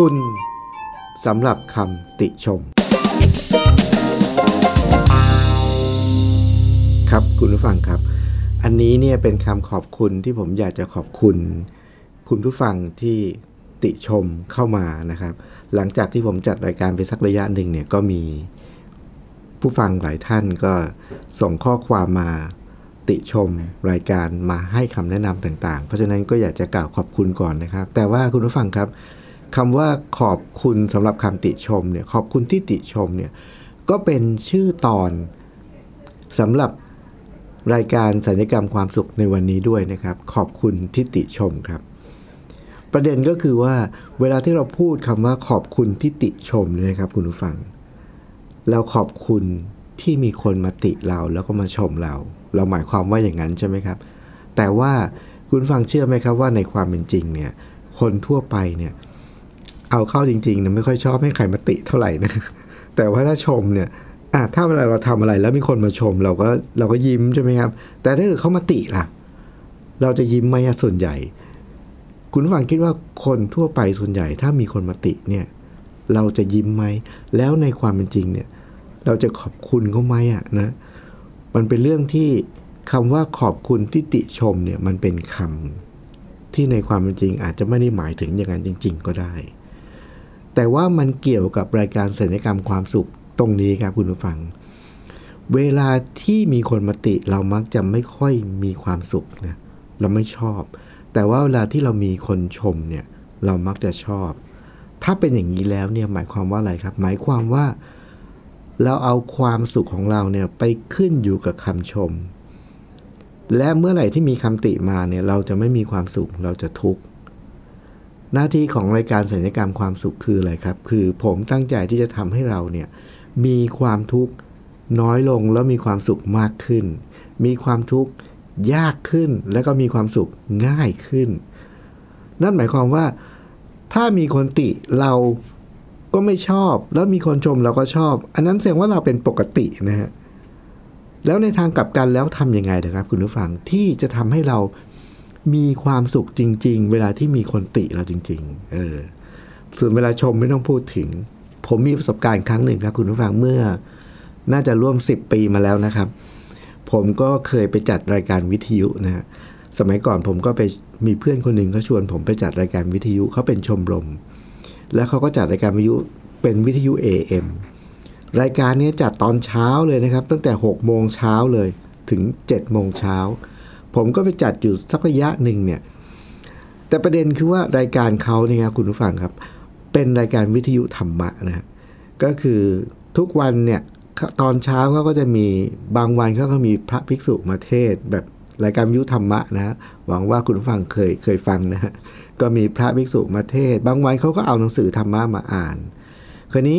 คุณสำหรับคำติชม ครับคุณผู้ฟังครับ อันนี้เนี่ยเป็นคำขอบคุณที่ผมอยากจะขอบคุณ คุณผู้ฟังที่ติชมเข้ามานะครับ หลังจากที่ผมจัดรายการไปสักระยะหนึ่งเนี่ยก็มีผู้ฟังหลายท่านก็ส่งข้อความมาติชมรายการมาให้คำแนะนำต่างๆ เพราะฉะนั้นก็อยากจะกล่าวขอบคุณก่อนนะครับ แต่ว่าคุณผู้ฟังครับ คำว่าขอบคุณสำหรับคำติชมเนี่ยขอบคุณที่ติชมเนี่ยก็เป็นชื่อตอนสำหรับรายการสัญญกรรมความสุขในวันนี้ด้วยนะครับ ขอบคุณที่ติชมครับ ประเด็นก็คือว่าเวลาที่เราพูดคำว่าขอบคุณที่ติชมเนี่ยนะครับคุณผู้ฟัง เราขอบคุณที่มีคนมาติเราแล้วก็มาชมเรา เราหมายความว่าอย่างนั้นใช่ไหมครับ แต่ว่าคุณฟังเชื่อไหมครับว่าในความเป็นจริงเนี่ยคนทั่วไปเนี่ยเเอาเข้าจริงๆเนี่ยไม่ค่อยชอบให้ใครมาติเท่าไหร่นะ แต่ว่าถ้าชมเนี่ยอะถ้าเวลาเราทำอะไรแล้วมีคนมาชม เราก็เราก็ยิ้มใช่ไหมครับ แต่ถ้าเกิดเขามาติล่ะ เราจะยิ้มไหมส่วนใหญ่ คุณฟังคิดว่าคนทั่วไปส่วนใหญ่ ถ้ามีคนมาติเนี่ย เราจะยิ้มไหม แล้วในความเป็นจริงเนี่ย เราจะขอบคุณเขาไหมอะนะ มันเป็นเรื่องที่คำว่าขอบคุณที่ติชมเนี่ยมันเป็นคำที่ในความเป็นจริงอาจจะไม่ได้หมายถึงอย่างนั้นจริง ๆ ก็ได้ แต่ว่ามันเกี่ยวกับรายการสัญญกรรมความสุขตรงนี้ครับคุณผู้ฟัง เวลาที่มีคนมาติเรามักจะไม่ค่อยมีความสุขนะเราไม่ชอบ แต่ว่าเวลาที่เรามีคนชมเนี่ยเรามักจะชอบ ถ้าเป็นอย่างนี้แล้วเนี่ยหมายความว่าอะไรครับ หมายความว่า เราเอาความสุขของเราเนี่ยไปขึ้นอยู่กับคำชม และเมื่อไหร่ที่มีคำติมาเนี่ยเราจะไม่มีความสุขเราจะทุกข์ หน้าที่ของรายการสัญญกรรมความสุขคืออะไรครับ คือผมตั้งใจที่จะทำให้เราเนี่ยมีความทุกข์น้อยลงแล้วมีความสุขมากขึ้น มีความทุกข์ยากขึ้นแล้วก็มีความสุขง่ายขึ้น นั่นหมายความว่า ถ้ามีคนติเราก็ไม่ชอบ แล้วมีคนชมเราก็ชอบ อันนั้นแสดงว่าเราเป็นปกตินะฮะแล้วในทางกลับกันแล้วทำยังไงนะครับ คุณผู้ฟังที่จะทำให้เรา มีความสุขจริง ๆ เวลาที่มีคนติเราจริง ๆ เออ ส่วนเวลาชมไม่ต้องพูดถึง ผมมีประสบการณ์ครั้งหนึ่งครับ คุณผู้ฟังเมื่อ น่าจะร่วม 10 ปีมาแล้วนะครับ ผมก็เคยไปจัดรายการวิทยุนะฮะสมัยก่อนผมก็ไปมีเพื่อนคนหนึ่งเขาชวนผมไปจัดรายการวิทยุเขาเป็นชมรม แล้วเขาก็จัดรายการวิทยุเป็นวิทยุ AM รายการนี้จัดตอนเช้าเลยนะครับ ตั้งแต่6โมงเช้าเลยถึง7โมงเช้า ผมก็ไปจัดอยู่สักระยะหนึ่งเนี่ย แต่ประเด็นคือว่ารายการเขาเนี่ยครับคุณผู้ฟังครับ เป็นรายการวิทยุธรรมะนะฮะก็คือทุกวันเนี่ยตอนเช้าเขาก็จะมีบางวันเขาก็มีพระภิกษุมาเทศ แบบรายการวิทยุธรรมะนะหวังว่าคุณผู้ฟังเคยเคยฟังนะฮะก็มีพระภิกษุมาเทศ บางวันเขาก็เอาหนังสือธรรมะมาอ่าน คราวนี้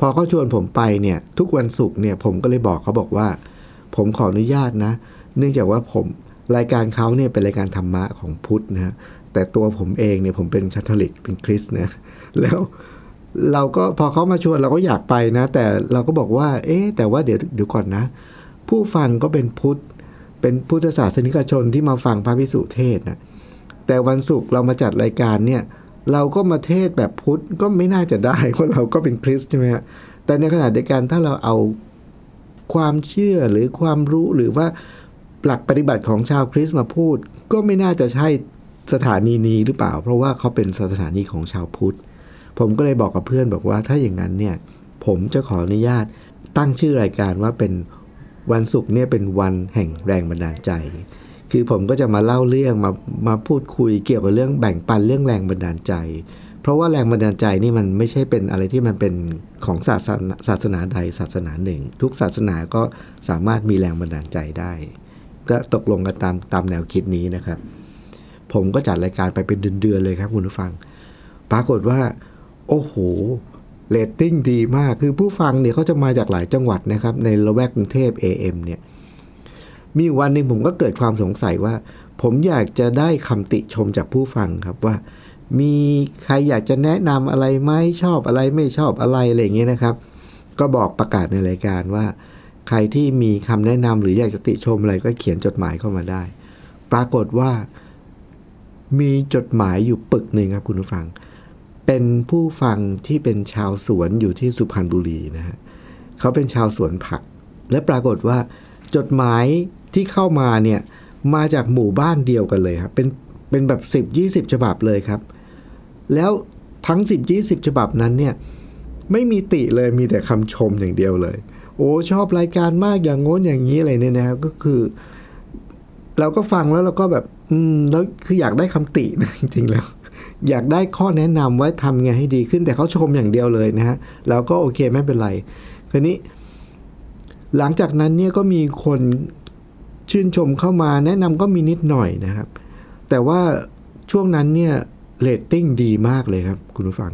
พอเขาชวนผมไปเนี่ยทุกวันศุกร์เนี่ยผมก็เลยบอกเขาบอกว่า ผมขออนุญาตนะ เนื่องจากว่าผม รายการเขาเนี่ยเป็นรายการธรรมะของพุทธนะฮะแต่ตัวผมเองเนี่ยผมเป็นคาทอลิกเป็นคริสต์นะแล้วเราก็พอเขามาชวนเราก็อยากไปนะ แต่เราก็บอกว่า เอ๊แต่ว่าเดี๋ยวเดี๋ยวก่อนนะ ผู้ฟังก็เป็นพุทธ เป็นพุทธศาสนิกชนที่มาฟังพระพิสุเทศนะแต่วันศุกร์เรามาจัดรายการเนี่ยเราก็มาเทศแบบพุทธก็ไม่น่าจะได้เพราะเราก็เป็นคริสต์ใช่ไหมฮะแต่ในขณะเดียวกันถ้าเราเอาความเชื่อหรือความรู้หรือว่า หลักปฏิบัติของชาวคริสต์มาพูด ก็ไม่น่าจะใช่สถานีนี้หรือเปล่า เพราะว่าเขาเป็นสถานีของชาวพุทธ ผมก็เลยบอกกับเพื่อนบอกว่าถ้าอย่างนั้นเนี่ยผมจะขออนุญาตตั้งชื่อรายการว่าเป็นวันศุกร์เนี่ยเป็นวันแห่งแรงบันดาลใจ คือผมก็จะมาเล่าเรื่องมามาพูดคุยเกี่ยวกับเรื่องแบ่งปันเรื่องแรงบันดาลใจ เพราะว่าแรงบันดาลใจนี่มันไม่ใช่เป็นอะไรที่มันเป็นของศาสนาศาสนาใดศาสนาหนึ่ง ทุกศาสนาก็สามารถมีแรงบันดาลใจได้ ก็ตกลงกันตามตามแนวคิดนี้นะครับ ผมก็จัดรายการไปเป็นเดือนๆเลยครับคุณผู้ฟัง ปรากฏว่า โอ้โหเรตติ้งดีมากคือผู้ฟังเนี่ยเขาจะมาจากหลายจังหวัดนะครับ ในละแวกกรุงเทพ AM เนี่ยมีวันหนึ่งผมก็เกิดความสงสัยว่า ผมอยากจะได้คำติชมจากผู้ฟังครับว่า มีใครอยากจะแนะนำอะไรไหมชอบอะไรไม่ชอบอะไรอะไรอย่างเงี้ยนะครับ ก็บอกประกาศในรายการว่า ใครที่มีคำแนะนำหรืออยากจะติชมอะไรก็เขียนจดหมายเข้ามาได้ ปรากฏว่ามีจดหมายอยู่ปึกหนึ่งครับคุณผู้ฟัง เป็นผู้ฟังที่เป็นชาวสวนอยู่ที่สุพรรณบุรีนะฮะเขาเป็นชาวสวนผัก และปรากฏว่า จดหมายที่เข้ามาเนี่ยมาจากหมู่บ้านเดียวกันเลยครับเป็นเป็นแบบ 10 20 ฉบับเลยครับ แล้วทั้ง 10 20 ฉบับนั้นเนี่ยไม่มีติเลยมีแต่คำชมอย่างเดียวเลย โอ้ชอบรายการมากอย่างโน้นอย่างนี้อะไรเนี่ยนะครับก็คือ เราก็ฟังแล้วเราก็แบบ อืมแล้วคืออยากได้คำตินะจริงๆแล้ว อยากได้ข้อแนะนำว่าทำไงให้ดีขึ้นแต่เขาชมอย่างเดียวเลยนะฮะเราก็โอเคไม่เป็นไรคราวนี้ หลังจากนั้นเนี่ยก็มีคนชื่นชมเข้ามาแนะนำก็มีนิดหน่อยนะครับ แต่ว่าช่วงนั้นเนี่ยเรตติ้งดีมากเลยครับ คุณผู้ฟัง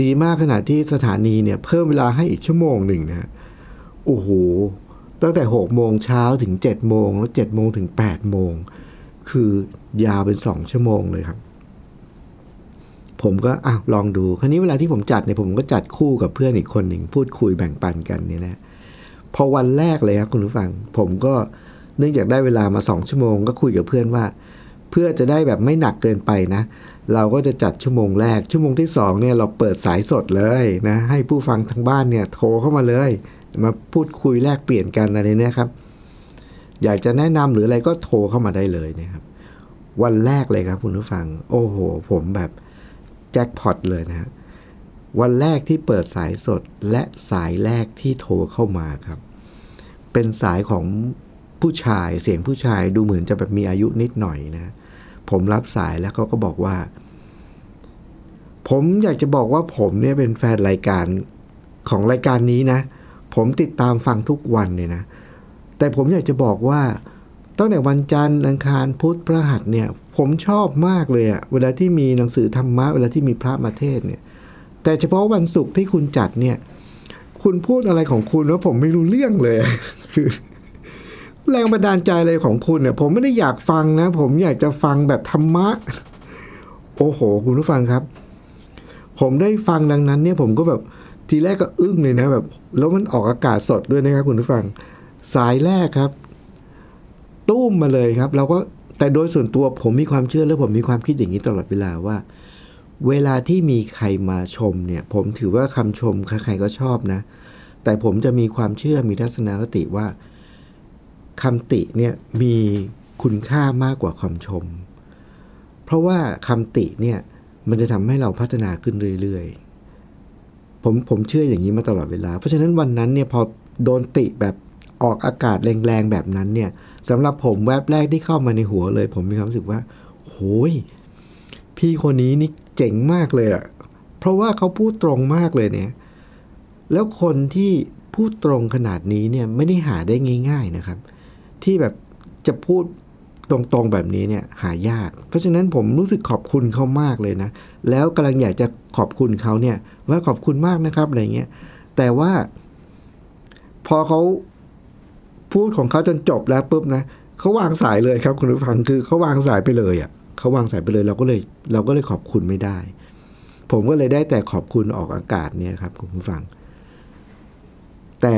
ดีมากขนาดที่สถานีเนี่ย เพิ่มเวลาให้อีกชั่วโมงหนึ่งนะฮะ โอ้โห ตั้งแต่หกโมงเช้าถึงเจ็ดโมงแล้วเจ็ดโมงถึงแปดโมง คือยาวเป็นสองชั่วโมงเลยครับ ผมก็อะลองดู คราวนี้เวลาที่ผมจัดเนี่ยผมก็จัดคู่กับเพื่อนอีกคนหนึ่งพูดคุยแบ่งปันกันเนี่ยนะพอวันแรกเลยครับคุณผู้ฟัง ผมก็เนื่องจากได้เวลามาสองชั่วโมง ก็คุยกับเพื่อนว่า เพื่อจะได้แบบไม่หนักเกินไปนะ เราก็จะจัดชั่วโมงแรกชั่วโมงที่สองเนี่ยเราเปิดสายสดเลยนะให้ผู้ฟังทางบ้านเนี่ยโทรเข้ามาเลย มาพูดคุยแลกเปลี่ยนกันอะไรเนี่ยครับ อยากจะแนะนำหรืออะไรก็โทรเข้ามาได้เลยนะครับ วันแรกเลยครับคุณผู้ฟัง โอ้โห ผมแบบแจ็คพอตเลยนะฮะวันแรกที่เปิดสายสดและสายแรกที่โทรเข้ามาครับ เป็นสายของผู้ชายเสียงผู้ชายดูเหมือนจะแบบมีอายุนิดหน่อยนะ ผมรับสายแล้วเขาก็บอกว่า ผมอยากจะบอกว่าผมเนี่ยเป็นแฟนรายการของรายการนี้นะ ผมติดตามฟังทุกวันเนี่ยนะ แต่ผมอยากจะบอกว่า ตั้งแต่วันจันทร์อังคารพุธพระหัสเนี่ย ผมชอบมากเลยอะเวลาที่มีหนังสือธรรมะ เวลาที่มีพระมาเทศเนี่ย แต่เฉพาะวันศุกร์ที่คุณจัดเนี่ย คุณพูดอะไรของคุณว่าผมไม่รู้เรื่องเลยคือแรงบันดาลใจอะไรของคุณเนี่ย ผมไม่ได้อยากฟังนะ ผมอยากจะฟังแบบธรรมะ โอ้โห คุณผู้ฟังครับ ผมได้ฟังดังนั้นเนี่ยผมก็แบบ ทีแรกก็อึ้งเลยนะแบบ แล้วมันออกอากาศสดด้วยนะครับคุณผู้ฟัง สายแรกครับ ตุ้มมาเลยครับ เราก็แต่โดยส่วนตัวผมมีความเชื่อและผมมีความคิดอย่างนี้ตลอดเวลาว่า เวลาที่มีใครมาชมเนี่ย ผมถือว่าคำชมใครๆก็ชอบนะ แต่ผมจะมีความเชื่อมีทัศนคติว่าคำติเนี่ยมีคุณค่ามากกว่าคำชม เพราะว่าคำติเนี่ยมันจะทำให้เราพัฒนาขึ้นเรื่อยๆ ผมผมเชื่ออย่างนี้มาตลอดเวลา เพราะฉะนั้นวันนั้นเนี่ยพอโดนติแบบออกอากาศแรงๆแบบนั้นเนี่ยสำหรับผมแวบแรกที่เข้ามาในหัวเลย ผมมีความรู้สึกว่า โหย พี่คนนี้นี่เจ๋งมากเลยอะเพราะว่าเขาพูดตรงมากเลยเนี่ย แล้วคนที่พูดตรงขนาดนี้เนี่ยไม่ได้หาได้ง่าย ๆนะครับ ที่แบบจะพูด ตรงๆแบบนี้เนี่ยหายาก เพราะฉะนั้นผมรู้สึกขอบคุณเขามากเลยนะ แล้วกำลังอยากจะขอบคุณเขาเนี่ยว่าขอบคุณมากนะครับอะไรเงี้ย แต่ว่า พอเขาพูดของเขาจนจบแล้วปุ๊บนะเขาวางสายเลยครับคุณผู้ฟังคือเขาวางสายไปเลยอะ่ะเขาวางสายไปเลยเราก็เลยเราก็เลยขอบคุณไม่ได้ ผมก็เลยได้แต่ขอบคุณออกอากาศเนี่ยครับคุณผู้ฟัง แต่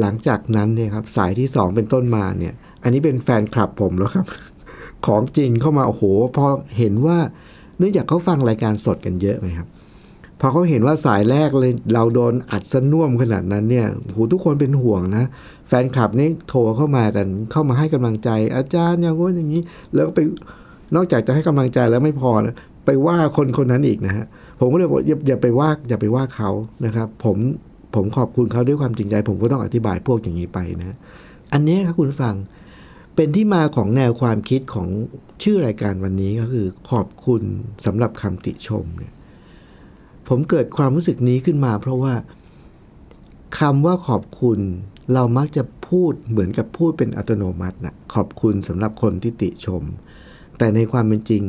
หลังจากนั้นเนี่ยครับ สายที่สองเป็นต้นมาเนี่ย อันนี้เป็นแฟนคลับผมแล้วครับ ของจริงเข้ามาโอ้โหพอเห็นว่าเนื่องจากเขาฟังรายการสดกันเยอะไหมครับพอเขาเห็นว่าสายแรกเลยเราโดนอัดสน่วมขนาดนั้นเนี่ยโหทุกคนเป็นห่วงนะ แฟนคลับนี่โทรเข้ามากัน เข้ามาให้กำลังใจ อาจารย์อย่างว่าอย่างนี้ แล้วก็ไปนอกจากจะให้กำลังใจแล้วไม่พอนะไปว่าคนคนนั้นอีกนะฮะผมก็เลยบอกอย่าอย่าไปว่าอย่าไปว่าเขานะครับ ผมผมขอบคุณเขาด้วยความจริงใจ ผมก็ต้องอธิบายพวกอย่างนี้ไปนะ อันนี้ครับคุณฟัง เป็นที่มาของแนวความคิดของชื่อรายการวันนี้ก็คือขอบคุณสำหรับคำติชมเนี่ยผมเกิดความรู้สึกนี้ขึ้นมาเพราะว่าคำว่าขอบคุณเรามักจะพูดเหมือนกับพูดเป็นอัตโนมัตินะขอบคุณสำหรับคนที่ติชม แต่ในความเป็นจริง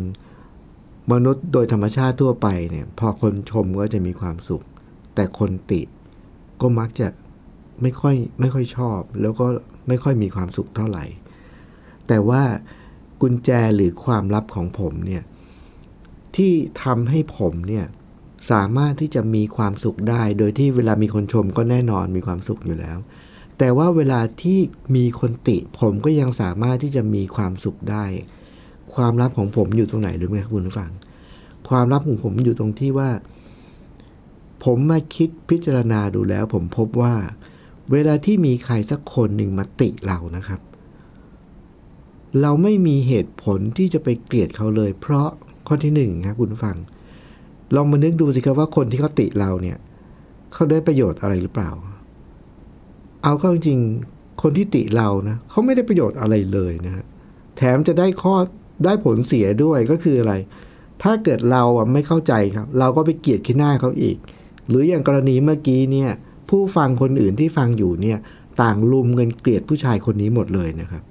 มนุษย์โดยธรรมชาติทั่วไปเนี่ยพอคนชมก็จะมีความสุข แต่คนติก็มักจะไม่ค่อยไม่ค่อยชอบ แล้วก็ไม่ค่อยมีความสุขเท่าไหร่ แต่ว่ากุญแจหรือความลับของผมเนี่ยที่ทำให้ผมเนี่ยสามารถที่จะมีความสุขได้ โดยที่เวลามีคนชมก็แน่นอนมีความสุขอยู่แล้ว แต่ว่าเวลาที่มีคนติผมก็ยังสามารถที่จะมีความสุขได้ ความลับของผมอยู่ตรงไหนหรือไม่ครับคุณผู้ฟัง ความลับของผมอยู่ตรงที่ว่า ผมมาคิดพิจารณาดูแล้ว ผมพบว่า เวลาที่มีใครสักคนหนึ่งมาติเรานะครับ เราไม่มีเหตุผลที่จะไปเกลียดเขาเลย เพราะข้อที่หนึ่งครับคุณฟัง ลองมานึกดูสิครับว่าคนที่เขาติเราเนี่ยเขาได้ประโยชน์อะไรหรือเปล่า เอาเข้าจริงคนที่ติเรานะเขาไม่ได้ประโยชน์อะไรเลยนะ แถมจะได้ข้อได้ผลเสียด้วยก็คืออะไร ถ้าเกิดเราอะไม่เข้าใจครับ เราก็ไปเกลียดขี้หน้าเขาอีก หรืออย่างกรณีเมื่อกี้เนี่ย ผู้ฟังคนอื่นที่ฟังอยู่เนี่ย ต่างลุมเงินเกลียดผู้ชายคนนี้หมดเลยนะครับ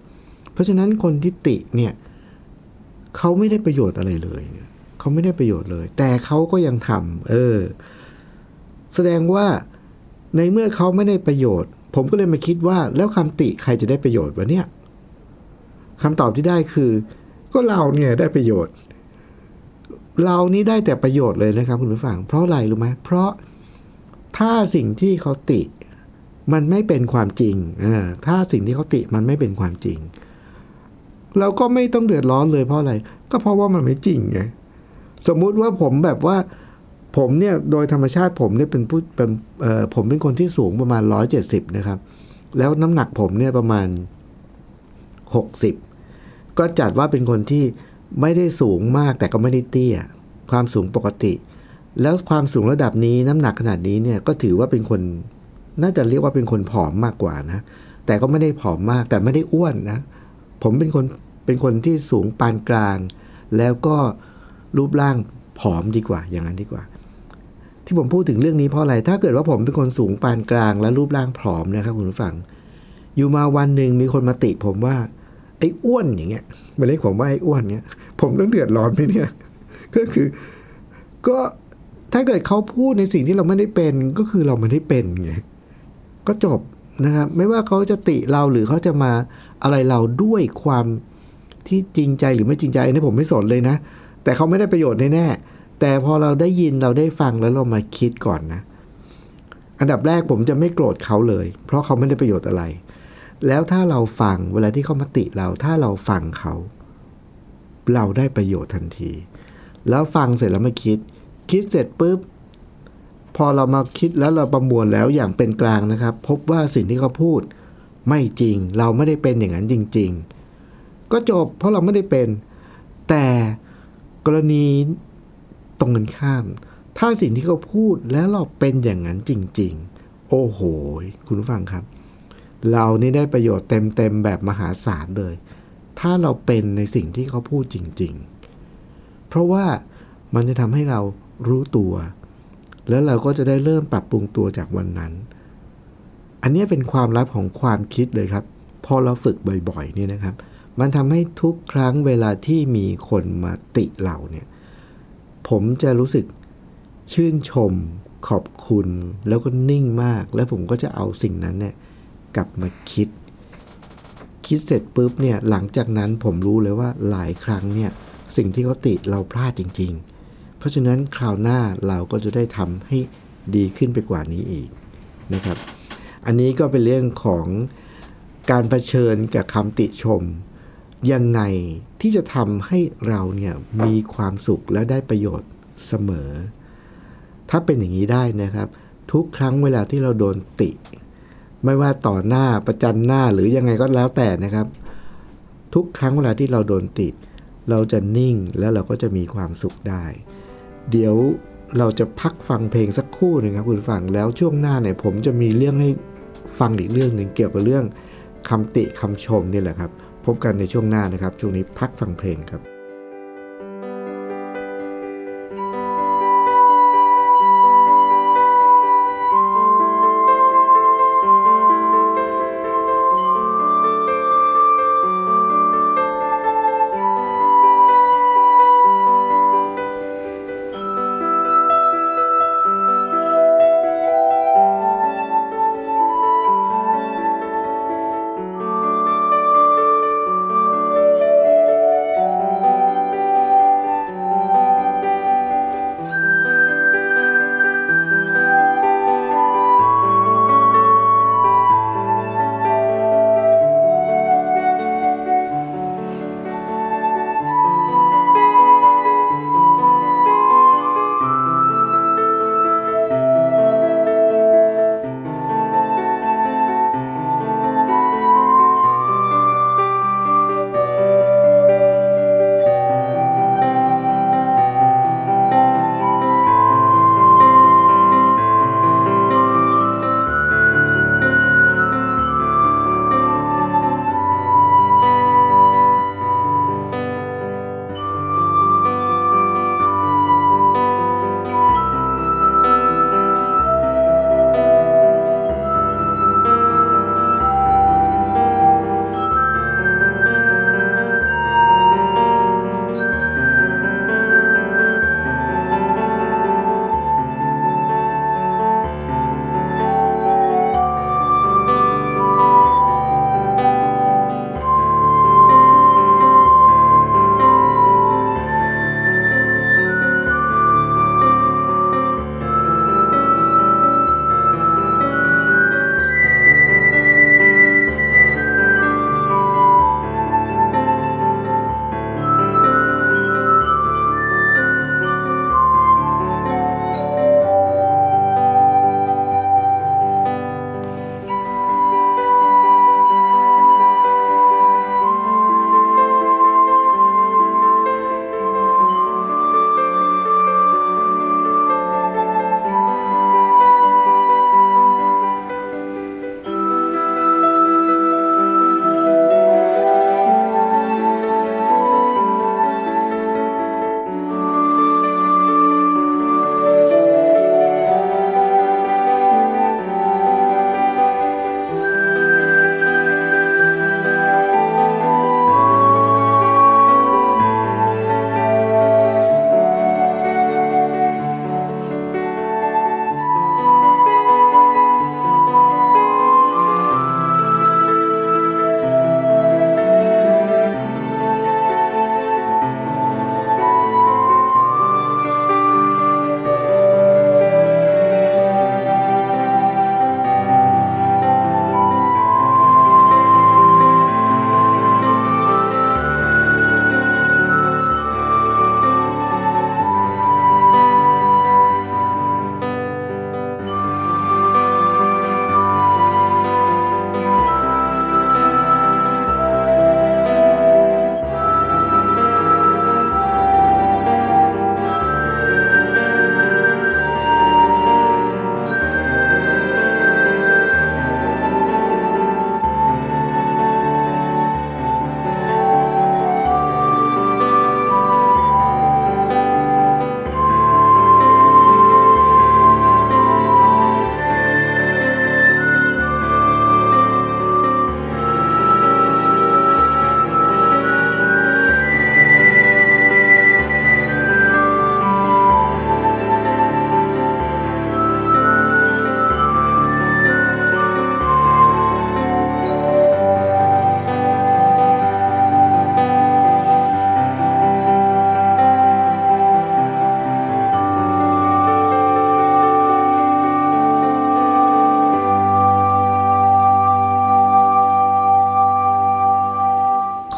ราะฉะนั้นคนที่ติเนี่ยเขาไม่ได้ประโยชน์อะไรเลยเขาไม่ได้ประโยชน์เลย แต่เขาก็ยังทำเออ แสดงว่าในเมื่อเขาไม่ได้ประโยชน์ ผมก็เลยมาคิดว่า แล้วคำติใครจะได้ประโยชน์วะเนี่ยคำตอบที่ได้คือ ก็เราเนี่ยได้ประโยชน์ เรานี้ได้แต่ประโยชน์เลยนะครับคุณผู้ฟัง เพราะอะไรรู้ไหมเพราะถ้าสิ่งที่เขาติ มันไม่เป็นความจริงอถ้าสิ่งที่เขาติมันไม่เป็นความจริง เราก็ไม่ต้องเดือดร้อนเลยเพราะอะไร ก็เพราะว่ามันไม่จริงไงสมมุติว่าผมแบบว่าผมเนี่ยโดยธรรมชาติผมเนี่ยเป็นผู้เป็นเอ่อผมเป็นคนที่สูงประมาณ 170 นะครับ แล้วน้ำหนักผมเนี่ยประมาณ 60 ก็จัดว่าเป็นคนที่ไม่ได้สูงมากแต่ก็ไม่ได้เตี้ย ความสูงปกติ แล้วความสูงระดับนี้น้ำหนักขนาดนี้เนี่ยก็ถือว่าเป็นคนน่าจะเรียกว่าเป็นคนผอมมากกว่านะ แต่ก็ไม่ได้ผอมมากแต่ไม่ได้อ้วนนะ ผมเป็นคนเป็นคนที่สูงปานกลาง แล้วก็รูปร่างผอมดีกว่า อย่างนั้นดีกว่า ที่ผมพูดถึงเรื่องนี้เพราะอะไร ถ้าเกิดว่าผมเป็นคนสูงปานกลาง และรูปร่างผอมนะครับคุณผู้ฟัง อยู่มาวันหนึ่งมีคนมาติผมว่า ไอ้อ้วนอย่างเงี้ยมาเรียกผมว่าไอ้อ้วนเงี้ย ผมต้องเดือดร้อนไหมเนี่ย ก็คือ ก็ถ้าเกิดเขาพูดในสิ่งที่เราไม่ได้เป็น ก็คือเราไม่ได้เป็นไง ก็จบ นะครับ ไม่ว่าเขาจะติเราหรือเขาจะมาอะไรเราด้วยความที่จริงใจหรือไม่จริงใจอันนี้ผมไม่สนเลยนะ แต่เขาไม่ได้ประโยชน์แน่แต่พอเราได้ยินเราได้ฟังแล้วเรามาคิดก่อนนะ อันดับแรกผมจะไม่โกรธเขาเลย เพราะเขาไม่ได้ประโยชน์อะไร แล้วถ้าเราฟังเวลาที่เขามาติเรา ถ้าเราฟังเขา เราได้ประโยชน์ทันที แล้วฟังเสร็จแล้วมาคิด คิดเสร็จปุ๊บ พอเรามาคิดแล้วเราประมวลแล้วอย่างเป็นกลางนะครับ พบว่าสิ่งที่เขาพูดไม่จริง เราไม่ได้เป็นอย่างนั้นจริง ๆ ก็จบเพราะเราไม่ได้เป็น แต่กรณีตรงกันข้าม ถ้าสิ่งที่เขาพูดแล้วเราเป็นอย่างนั้นจริง ๆ โอ้โห คุณผู้ฟังครับ เรานี่ได้ประโยชน์เต็มๆแบบมหาศาลเลย ถ้าเราเป็นในสิ่งที่เขาพูดจริง ๆ เพราะว่ามันจะทำให้เรารู้ตัว แล้วเราก็จะได้เริ่มปรับปรุงตัวจากวันนั้น อันนี้เป็นความลับของความคิดเลยครับ พอเราฝึกบ่อยๆเนี่ยนะครับ มันทำให้ทุกครั้งเวลาที่มีคนมาติเราเนี่ย ผมจะรู้สึกชื่นชม ขอบคุณ แล้วก็นิ่งมาก แล้วผมก็จะเอาสิ่งนั้นเนี่ยกลับมาคิด คิดเสร็จปุ๊บเนี่ยหลังจากนั้นผมรู้เลยว่าหลายครั้งเนี่ยสิ่งที่เขาติเราพลาดจริง ๆ เพราะฉะนั้นคราวหน้าเราก็จะได้ทำให้ดีขึ้นไปกว่านี้อีกนะครับ อันนี้ก็เป็นเรื่องของการเผชิญกับคำติชม ยังไงที่จะทำให้เราเนี่ยมีความสุขและได้ประโยชน์เสมอ ถ้าเป็นอย่างนี้ได้นะครับ ทุกครั้งเวลาที่เราโดนติ ไม่ว่าต่อหน้าประจันหน้าหรือยังไงก็แล้วแต่นะครับ ทุกครั้งเวลาที่เราโดนติดเราจะนิ่งแล้วเราก็จะมีความสุขได้ เดี๋ยวเราจะพักฟังเพลงสักคู่หนึ่งครับคุณฟังแล้วช่วงหน้าเนี่ยผมจะมีเรื่องให้ฟังอีกเรื่องหนึ่งเกี่ยวกับเรื่องคำติคำชมนี่แหละครับ พบกันในช่วงหน้านะครับ ช่วงนี้พักฟังเพลงครับ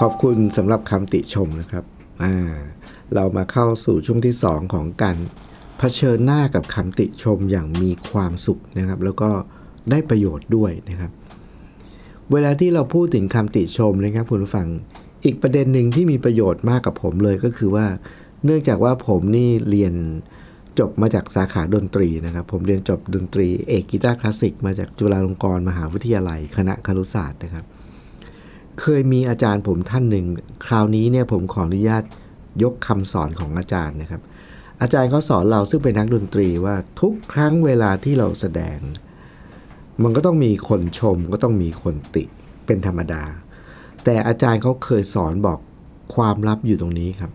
ขอบคุณสำหรับคำติชมนะครับอ่าเรามาเข้าสู่ช่วงที่ 2 ของการเผชิญหน้ากับคำติชมอย่างมีความสุขนะครับ แล้วก็ได้ประโยชน์ด้วยนะครับ เวลาที่เราพูดถึงคำติชมนะครับคุณผู้ฟังอีกประเด็นหนึ่งที่มีประโยชน์มากกับผมเลยก็คือว่า เนื่องจากว่าผมนี่เรียนจบมาจากสาขาดนตรีนะครับ ผมเรียนจบดนตรีเอกกีตาร์คลาสสิกมาจากจุฬาลงกรณ์มหาวิทยาลัย คณะครุศาสตร์นะครับ เคยมีอาจารย์ผมท่านหนึ่ง คราวนี้เนี่ยผมขออนุญาตยกคำสอนของอาจารย์นะครับ อาจารย์เขาสอนเราซึ่งเป็นนักดนตรีว่าทุกครั้งเวลาที่เราแสดง มันก็ต้องมีคนชมก็ต้องมีคนติเป็นธรรมดา แต่อาจารย์เขาเคยสอนบอกความลับอยู่ตรงนี้ครับ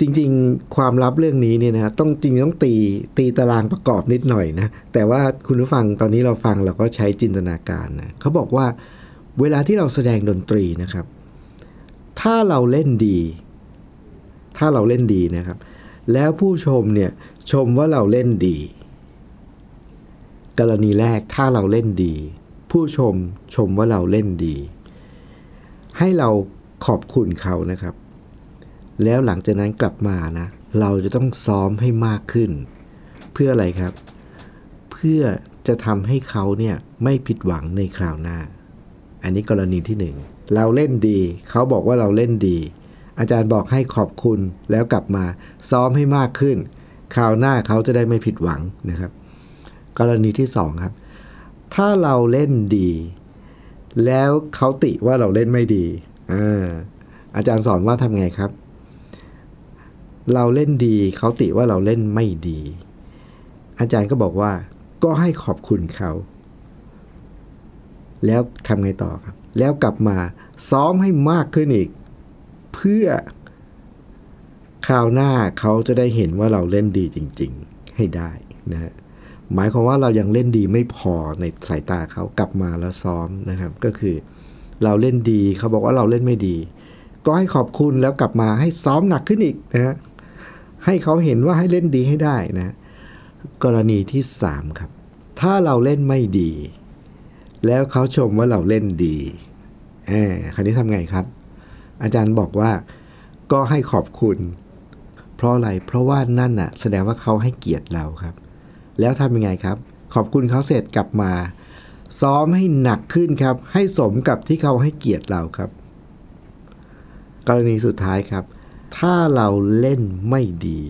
จริงๆ ความลับเรื่องนี้เนี่ยนะต้องจริงต้องตีตีตารางประกอบนิดหน่อยนะแต่ว่าคุณผู้ฟังตอนนี้เราฟังเราก็ใช้จินตนาการนะเขาบอกว่า เวลาที่เราแสดงดนตรีนะครับ ถ้าเราเล่นดี ถ้าเราเล่นดีนะครับ แล้วผู้ชมเนี่ยชมว่าเราเล่นดี กรณีแรกถ้าเราเล่นดี ผู้ชมชมว่าเราเล่นดี ให้เราขอบคุณเขานะครับ แล้วหลังจากนั้นกลับมานะ เราจะต้องซ้อมให้มากขึ้น เพื่ออะไรครับ เพื่อจะทำให้เขาเนี่ยไม่ผิดหวังในคราวหน้า อันนี้กรณีที่หนึ่งเราเล่นดี เขาบอกว่าเราเล่นดี อาจารย์บอกให้ขอบคุณแล้วกลับมาซ้อมให้มากขึ้น คราวหน้าเขาจะได้ไม่ผิดหวังนะครับ กรณีที่สองครับ ถ้าเราเล่นดี แล้วเขาติว่าเราเล่นไม่ดีอาอาจารย์สอนว่าทำไงครับ เราเล่นดีเขาติว่าเราเล่นไม่ดี อาจารย์ก็บอกว่าก็ให้ขอบคุณเขา แล้วทำไงต่อครับ แล้วกลับมาซ้อมให้มากขึ้นอีก เพื่อคราวหน้าเขาจะได้เห็นว่าเราเล่นดีจริง ๆ ให้ได้นะฮะหมายความว่าเรายังเล่นดีไม่พอในสายตาเขากลับมาแล้วซ้อมนะครับ ก็คือเราเล่นดีเขาบอกว่าเราเล่นไม่ดี ก็ให้ขอบคุณแล้วกลับมาให้ซ้อมหนักขึ้นอีกนะฮะให้เขาเห็นว่าให้เล่นดีให้ได้นะ กรณีที่สามครับ ถ้าเราเล่นไม่ดี แล้วเขาชมว่าเราเล่นดีแหมคราวนี้ทำไงครับ อาจารย์บอกว่าก็ให้ขอบคุณ เพราะอะไร เพราะว่านั่นน่ะ แสดงว่าเขาให้เกียรติเราครับ แล้วทำยังไงครับ ขอบคุณเขาเสร็จกลับมา ซ้อมให้หนักขึ้นครับ ให้สมกับที่เขาให้เกียรติเราครับ กรณีสุดท้ายครับ ถ้าเราเล่นไม่ดี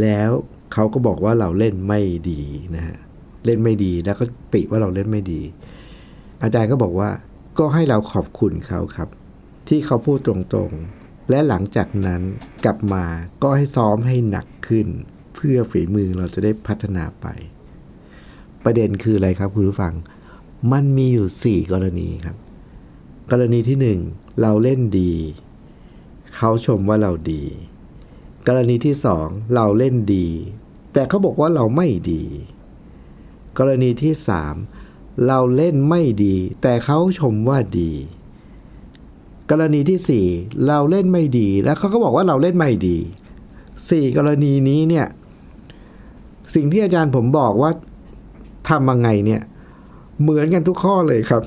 แล้วเขาก็บอกว่าเราเล่นไม่ดีนะฮะ เล่นไม่ดี แล้วก็ติว่าเราเล่นไม่ดี อาจารย์ก็บอกว่าก็ให้เราขอบคุณเขาครับ ที่เขาพูดตรงๆ และหลังจากนั้นกลับมาก็ให้ซ้อมให้หนักขึ้น เพื่อฝีมือเราจะได้พัฒนาไป ประเด็นคืออะไรครับคุณผู้ฟัง มันมีอยู่ 4 กรณีครับ กรณีที่ 1 เราเล่นดี เขาชมว่าเราดี กรณีที่ 2 เราเล่นดี แต่เขาบอกว่าเราไม่ดี กรณีที่ 3 เราเล่นไม่ดี แต่เขาชมว่าดี กรณีที่ 4 เราเล่นไม่ดี แล้วเขาก็บอกว่าเราเล่นไม่ดี 4 กรณีนี้เนี่ยสิ่งที่อาจารย์ผมบอกว่าทำยังไงเนี่ย เหมือนกันทุกข้อเลยครับ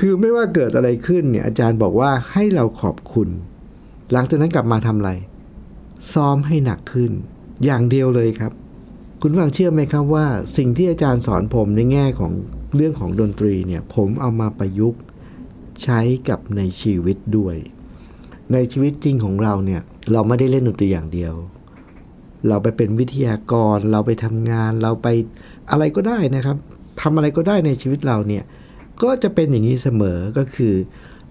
คือไม่ว่าเกิดอะไรขึ้นเนี่ยอาจารย์บอกว่าให้เราขอบคุณ หลังจากนั้นกลับมาทำอะไร ซ้อมให้หนักขึ้น อย่างเดียวเลยครับ คุณฟังเชื่อไหมครับว่า สิ่งที่อาจารย์สอนผมในแง่ของเรื่องของดนตรีเนี่ยผมเอามาประยุกต์ใช้กับในชีวิตด้วย ในชีวิตจริงของเราเนี่ยเราไม่ได้เล่นดนตรีอย่างเดียว เราไปเป็นวิทยากร เราไปทำงาน เราไปอะไรก็ได้นะครับทำอะไรก็ได้ในชีวิตเราเนี่ยก็จะเป็นอย่างนี้เสมอก็คือ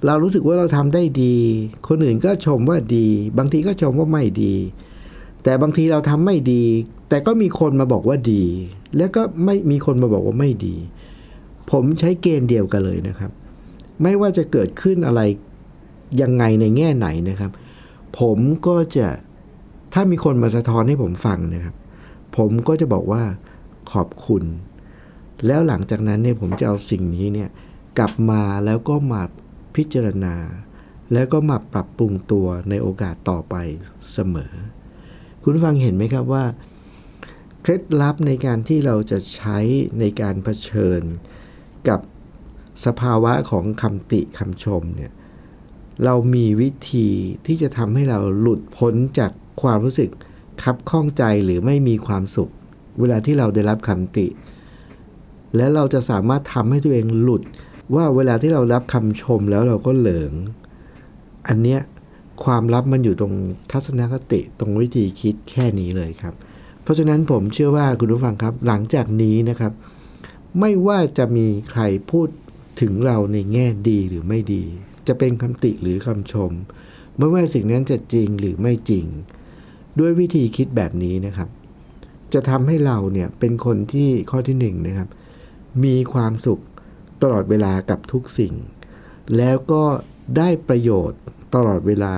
เรารู้สึกว่าเราทำได้ดี คนอื่นก็ชมว่าดี บางทีก็ชมว่าไม่ดี แต่บางทีเราทำไม่ดี แต่ก็มีคนมาบอกว่าดี แล้วก็ไม่มีคนมาบอกว่าไม่ดี ผมใช้เกณฑ์เดียวกันเลยนะครับ ไม่ว่าจะเกิดขึ้นอะไรยังไงในแง่ไหนนะครับ ผมก็จะถ้ามีคนมาสะท้อนให้ผมฟังนะครับ ผมก็จะบอกว่าขอบคุณ แล้วหลังจากนั้นเนี่ยผมจะเอาสิ่งนี้เนี่ยกลับมาแล้วก็มาพิจารณา แล้วก็มาปรับปรุงตัวในโอกาสต่อไปเสมอ คุณฟังเห็นไหมครับว่า เคล็ดลับในการที่เราจะใช้ในการเผชิญกับสภาวะของคำติคำชมเนี่ยเรามีวิธีที่จะทำให้เราหลุดพ้นจากความรู้สึกคับข้องใจหรือไม่มีความสุข เวลาที่เราได้รับคำติ และเราจะสามารถทำให้ตัวเองหลุดว่าเวลาที่เรารับคำชมแล้วเราก็เหลิง อันเนี้ยความลับมันอยู่ตรงทัศนคติตรงวิธีคิดแค่นี้เลยครับ เพราะฉะนั้นผมเชื่อว่าคุณผู้ฟังครับ หลังจากนี้นะครับ ไม่ว่าจะมีใครพูดถึงเราในแง่ดีหรือไม่ดี จะเป็นคำติหรือคำชม ไม่ว่าสิ่งนั้นจะจริงหรือไม่จริง ด้วยวิธีคิดแบบนี้นะครับ จะทำให้เราเนี่ยเป็นคนที่ข้อที่หนึ่งนะครับ มีความสุขตลอดเวลากับทุกสิ่ง แล้วก็ได้ประโยชน์ตลอดเวลา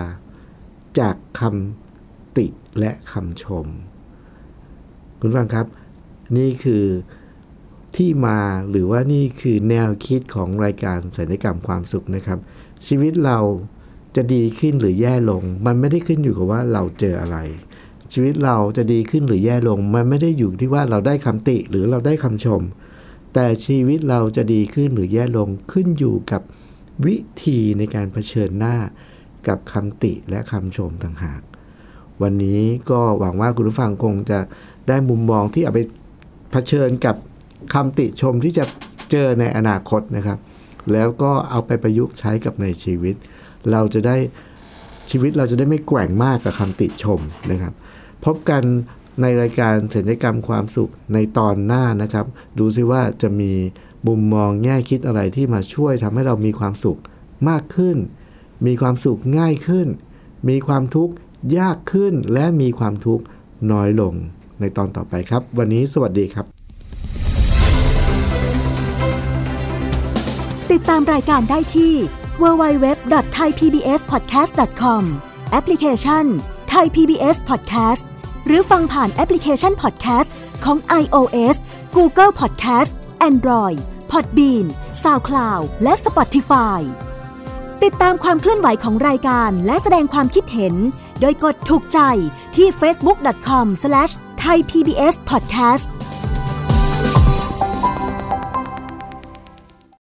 จากคำติและคำชม คุณฟังครับ นี่คือที่มาหรือว่านี่คือแนวคิดของรายการสัญญกรรมความสุขนะครับ ชีวิตเราจะดีขึ้นหรือแย่ลง มันไม่ได้ขึ้นอยู่กับว่าเราเจออะไร ชีวิตเราจะดีขึ้นหรือแย่ลง มันไม่ได้อยู่ที่ว่าเราได้คำติหรือเราได้คำชม แต่ชีวิตเราจะดีขึ้นหรือแย่ลงขึ้นอยู่กับวิธีในการเผชิญหน้ากับคำติและคำชมต่างหาก วันนี้ก็หวังว่าคุณผู้ฟังคงจะ ได้มุมมองที่เอาไปเผชิญกับคำติชมที่จะเจอในอนาคตนะครับ แล้วก็เอาไปประยุกต์ใช้กับในชีวิต เราจะได้ชีวิตเราจะได้ไม่แกว่งมากกับคำติชมนะครับ พบกันในรายการศัลยกรรมความสุขในตอนหน้านะครับ ดูซิว่าจะมีมุมมองแง่คิดอะไรที่มาช่วยทำให้เรามีความสุขมากขึ้น มีความสุขง่ายขึ้น มีความทุกข์ยากขึ้นและมีความทุกข์น้อยลง ในตอนต่อไปครับ วันนี้สวัสดีครับ ติดตามรายการได้ที่ www.thaipbspodcast.com แอปพลิเคชัน Thai PBS Podcast หรือฟังผ่านแอปพลิเคชัน Podcast ของ iOS Google Podcast Android Podbean SoundCloud และ Spotify ติดตามความเคลื่อนไหวของรายการและแสดงความคิดเห็น โดยกดถูกใจที่ facebook com ไทย PBS Podcast